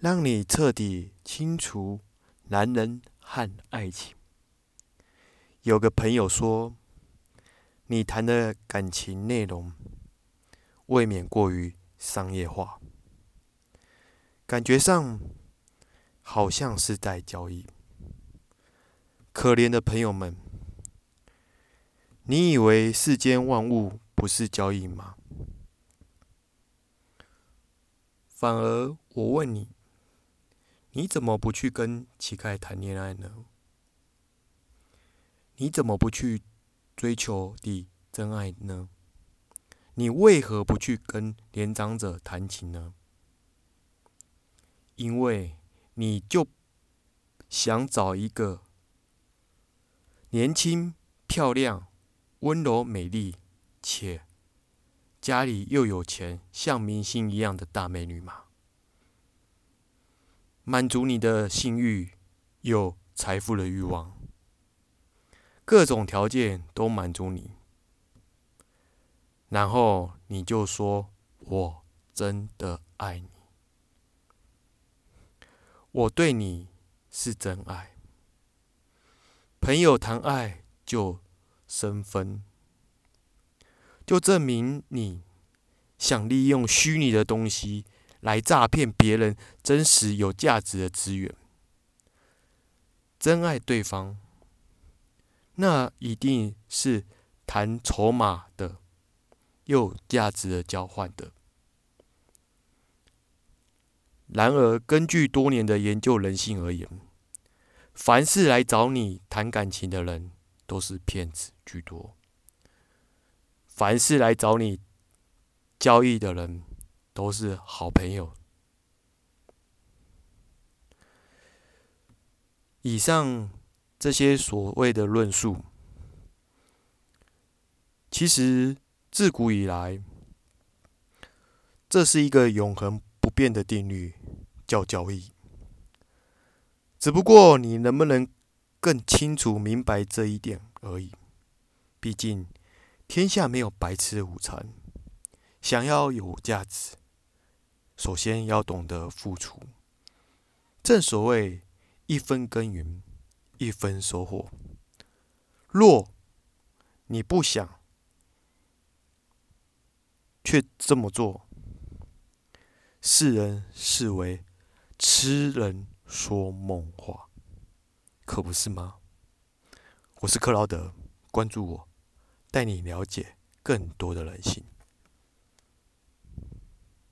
让你彻底清除男人和爱情。有个朋友说，你谈的感情内容未免过于商业化，感觉上好像是在交易。可怜的朋友们，你以为世间万物不是交易吗？反而我问你，你怎么不去跟乞丐谈恋爱呢？你怎么不去追求的真爱呢？你为何不去跟年长者谈情呢？因为你就想找一个年轻、漂亮、温柔、美丽且。家里又有钱，像明星一样的大美女嘛，满足你的性欲，有财富的欲望，各种条件都满足你，然后你就说：“我真的爱你，我对你是真爱。”朋友谈爱就生分。就证明你想利用虚拟的东西来诈骗别人真实有价值的资源，真爱对方，那一定是谈筹码的，有价值的交换的。然而，根据多年的研究人性而言，凡是来找你谈感情的人，都是骗子居多。凡是来找你交易的人，都是好朋友。以上这些所谓的论述，其实自古以来，这是一个永恒不变的定律，叫交易。只不过你能不能更清楚明白这一点而已。毕竟。天下没有白吃的午餐。想要有价值，首先要懂得付出。正所谓一分耕耘一分收获。若你不想，却这么做，世人视为痴人说梦话，可不是吗？我是克劳德，关注我。带你了解更多的人性。